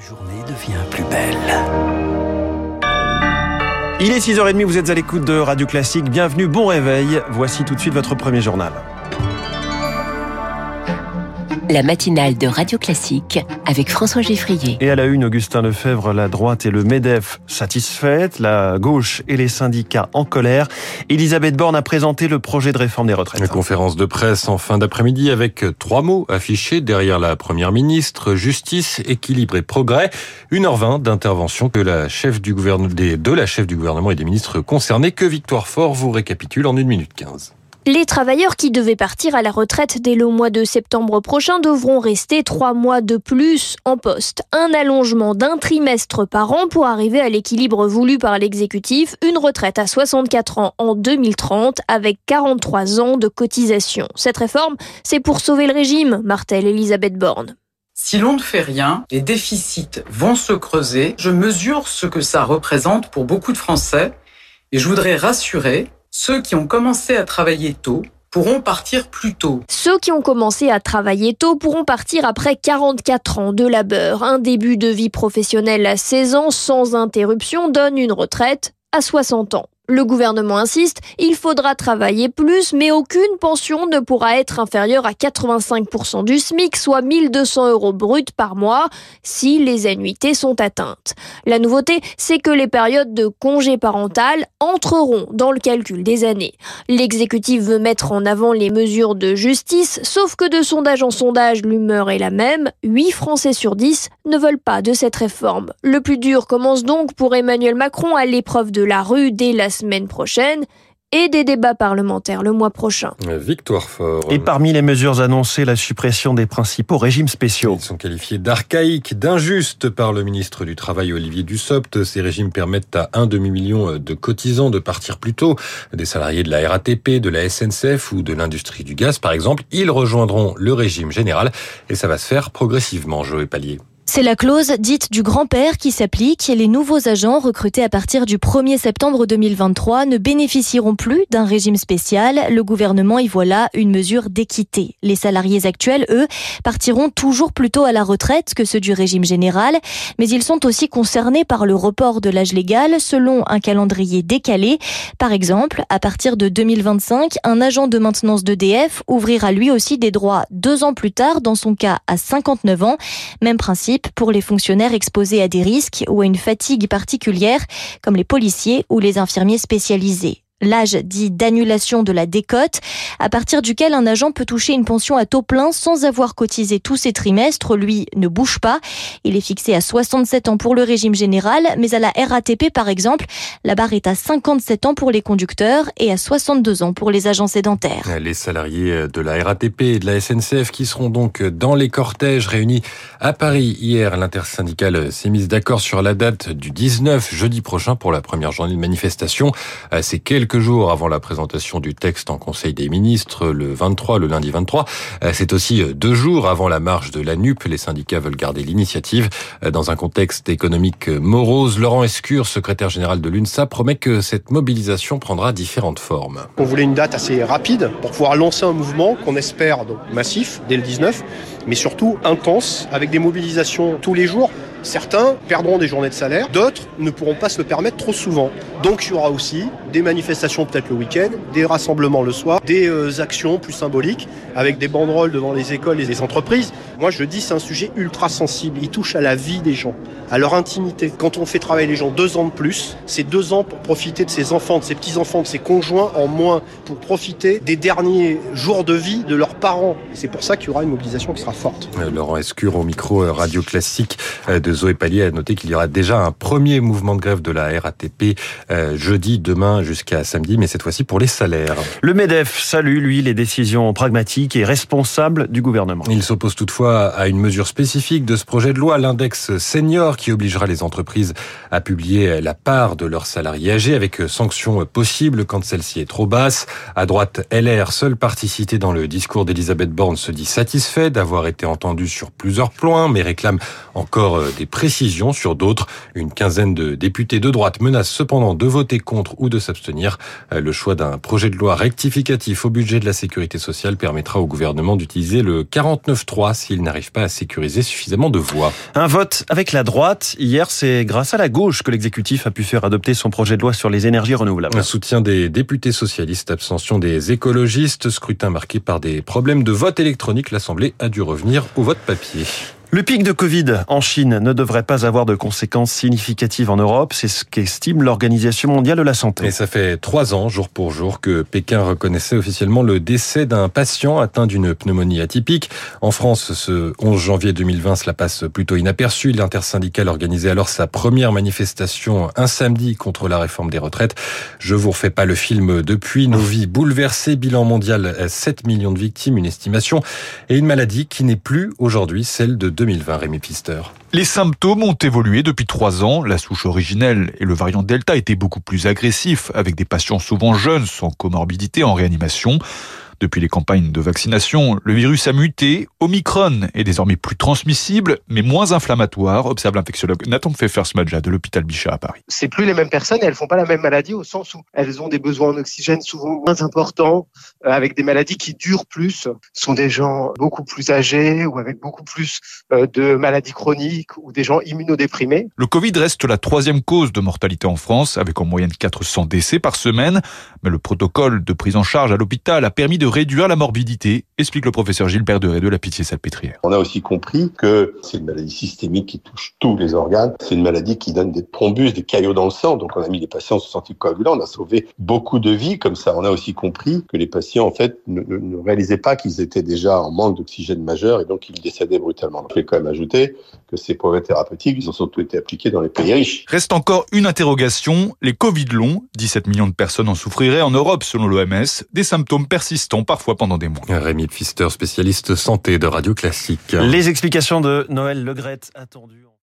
journée devient plus belle. Il est 6h30, vous êtes à l'écoute de Radio Classique. Bienvenue, bon réveil. Voici tout de suite votre premier journal la matinale de Radio Classique avec François Geffrier. Et à la une, Augustin Lefebvre, la droite et le MEDEF satisfaites, la gauche et les syndicats en colère. Elisabeth Borne a présenté le projet de réforme des retraites. Une conférence de presse en fin d'après-midi avec trois mots affichés derrière la première ministre, justice, équilibre et progrès. 1h20 d'intervention que la chef du gouvernement, de la chef du gouvernement et des ministres concernés que Victoire Fort vous récapitule en 1 minute 15. Les travailleurs qui devaient partir à la retraite dès le mois de septembre prochain devront rester trois mois de plus en poste. Un allongement d'un trimestre par an pour arriver à l'équilibre voulu par l'exécutif, une retraite à 64 ans en 2030 avec 43 ans de cotisation. Cette réforme, c'est pour sauver le régime, martèle Elisabeth Borne. Si l'on ne fait rien, les déficits vont se creuser. Je mesure ce que ça représente pour beaucoup de Français et je voudrais rassurer ceux qui ont commencé à travailler tôt pourront partir plus tôt. Ceux qui ont commencé à travailler tôt pourront partir après 44 ans de labeur. Un début de vie professionnelle à 16 ans sans interruption donne une retraite à 60 ans. Le gouvernement insiste, il faudra travailler plus, mais aucune pension ne pourra être inférieure à 85% du SMIC, soit 1200 euros bruts par mois, si les annuités sont atteintes. La nouveauté, c'est que les périodes de congé parental entreront dans le calcul des années. L'exécutif veut mettre en avant les mesures de justice, sauf que de sondage en sondage, l'humeur est la même. 8 Français sur 10 ne veulent pas de cette réforme. Le plus dur commence donc pour Emmanuel Macron à l'épreuve de la rue dès la semaine prochaine et des débats parlementaires le mois prochain. Victoire Fort. Et parmi les mesures annoncées, la suppression des principaux régimes spéciaux. Ils sont qualifiés d'archaïques, d'injustes par le ministre du Travail Olivier Dussopt. Ces régimes permettent à un demi-million de cotisants de partir plus tôt. Des salariés de la RATP, de la SNCF ou de l'industrie du gaz, par exemple, ils rejoindront le régime général et ça va se faire progressivement, Joël Pallier. C'est la clause dite du grand-père qui s'applique et les nouveaux agents recrutés à partir du 1er septembre 2023 ne bénéficieront plus d'un régime spécial. Le gouvernement y voit là une mesure d'équité. Les salariés actuels, eux, partiront toujours plus tôt à la retraite que ceux du régime général, mais ils sont aussi concernés par le report de l'âge légal selon un calendrier décalé. Par exemple, à partir de 2025, un agent de maintenance d'EDF ouvrira lui aussi des droits deux ans plus tard, dans son cas à 59 ans. Même principe pour les fonctionnaires exposés à des risques ou à une fatigue particulière, comme les policiers ou les infirmiers spécialisés l'âge dit d'annulation de la décote, à partir duquel un agent peut toucher une pension à taux plein sans avoir cotisé tous ses trimestres, lui ne bouge pas. Il est fixé à 67 ans pour le régime général, mais à la RATP par exemple, la barre est à 57 ans pour les conducteurs et à 62 ans pour les agents sédentaires. Les salariés de la RATP et de la SNCF qui seront donc dans les cortèges réunis à Paris hier, l'intersyndicale s'est mise d'accord sur la date du 19 jeudi prochain pour la première journée de manifestation. C'est quelques quelques jours avant la présentation du texte en Conseil des ministres, le 23, le lundi 23. Euh, c'est aussi euh, deux jours avant la marche de la NUP. Les syndicats veulent garder l'initiative. Euh, dans un contexte économique morose, Laurent Escure, secrétaire général de l'UNSA, promet que cette mobilisation prendra différentes formes. On voulait une date assez rapide pour pouvoir lancer un mouvement qu'on espère donc massif dès le 19, mais surtout intense, avec des mobilisations tous les jours. Certains perdront des journées de salaire, d'autres ne pourront pas se le permettre trop souvent. Donc il y aura aussi des manifestations peut-être le week-end, des rassemblements le soir, des euh, actions plus symboliques avec des banderoles devant les écoles et les entreprises. Moi je dis c'est un sujet ultra sensible, il touche à la vie des gens, à leur intimité. Quand on fait travailler les gens deux ans de plus, c'est deux ans pour profiter de ses enfants, de ses petits-enfants, de ses conjoints en moins, pour profiter des derniers jours de vie de leurs parents. C'est pour ça qu'il y aura une mobilisation qui sera forte. Euh, Laurent Escure au micro euh, radio classique Zoé Pallier a noté qu'il y aura déjà un premier mouvement de grève de la RATP euh, jeudi, demain jusqu'à samedi, mais cette fois-ci pour les salaires. Le MEDEF salue, lui, les décisions pragmatiques et responsables du gouvernement. Il s'oppose toutefois à une mesure spécifique de ce projet de loi, l'index senior, qui obligera les entreprises à publier la part de leurs salariés âgés avec sanctions possibles quand celle-ci est trop basse. À droite, LR, seule partie citée dans le discours d'Elisabeth Borne, se dit satisfait d'avoir été entendu sur plusieurs points, mais réclame encore des précisions sur d'autres. Une quinzaine de députés de droite menacent cependant de voter contre ou de s'abstenir. Le choix d'un projet de loi rectificatif au budget de la sécurité sociale permettra au gouvernement d'utiliser le 49.3 s'il n'arrive pas à sécuriser suffisamment de voix. Un vote avec la droite. Hier, c'est grâce à la gauche que l'exécutif a pu faire adopter son projet de loi sur les énergies renouvelables. Un soutien des députés socialistes, abstention des écologistes, scrutin marqué par des problèmes de vote électronique. L'Assemblée a dû revenir au vote papier. Le pic de Covid en Chine ne devrait pas avoir de conséquences significatives en Europe, c'est ce qu'estime l'Organisation mondiale de la santé. Et ça fait trois ans, jour pour jour, que Pékin reconnaissait officiellement le décès d'un patient atteint d'une pneumonie atypique. En France, ce 11 janvier 2020, cela passe plutôt inaperçu. L'intersyndicale organisait alors sa première manifestation un samedi contre la réforme des retraites. Je vous refais pas le film depuis. Nos vies bouleversées, bilan mondial 7 millions de victimes, une estimation, et une maladie qui n'est plus aujourd'hui celle de 2020, Rémi Pister. Les symptômes ont évolué depuis trois ans. La souche originelle et le variant Delta étaient beaucoup plus agressifs, avec des patients souvent jeunes, sans comorbidité, en réanimation. Depuis les campagnes de vaccination, le virus a muté. Omicron est désormais plus transmissible, mais moins inflammatoire, observe l'infectiologue Nathan Pfeffer-Smadja de l'hôpital Bichat à Paris. C'est plus les mêmes personnes et elles font pas la même maladie au sens où elles ont des besoins en oxygène souvent moins importants, euh, avec des maladies qui durent plus. Ce sont des gens beaucoup plus âgés ou avec beaucoup plus euh, de maladies chroniques ou des gens immunodéprimés. Le Covid reste la troisième cause de mortalité en France, avec en moyenne 400 décès par semaine. Mais le protocole de prise en charge à l'hôpital a permis de réduire la morbidité, explique le professeur Gilbert Deré de la Pitié-Salpêtrière. On a aussi compris que c'est une maladie systémique qui touche tous les organes. C'est une maladie qui donne des thrombus, des caillots dans le sang. Donc on a mis les patients sous anticoagulants. On a sauvé beaucoup de vies comme ça. On a aussi compris que les patients en fait ne, ne réalisaient pas qu'ils étaient déjà en manque d'oxygène majeur et donc ils décédaient brutalement. Je vais quand même ajouter que ces progrès thérapeutiques, ils ont surtout été appliqués dans les pays riches. Reste encore une interrogation. Les Covid longs, 17 millions de personnes en souffriraient en Europe selon l'OMS, des symptômes persistants parfois pendant des mois. Rémi Pfister, spécialiste santé de Radio Classique. Les explications de Noël Legrette attendues.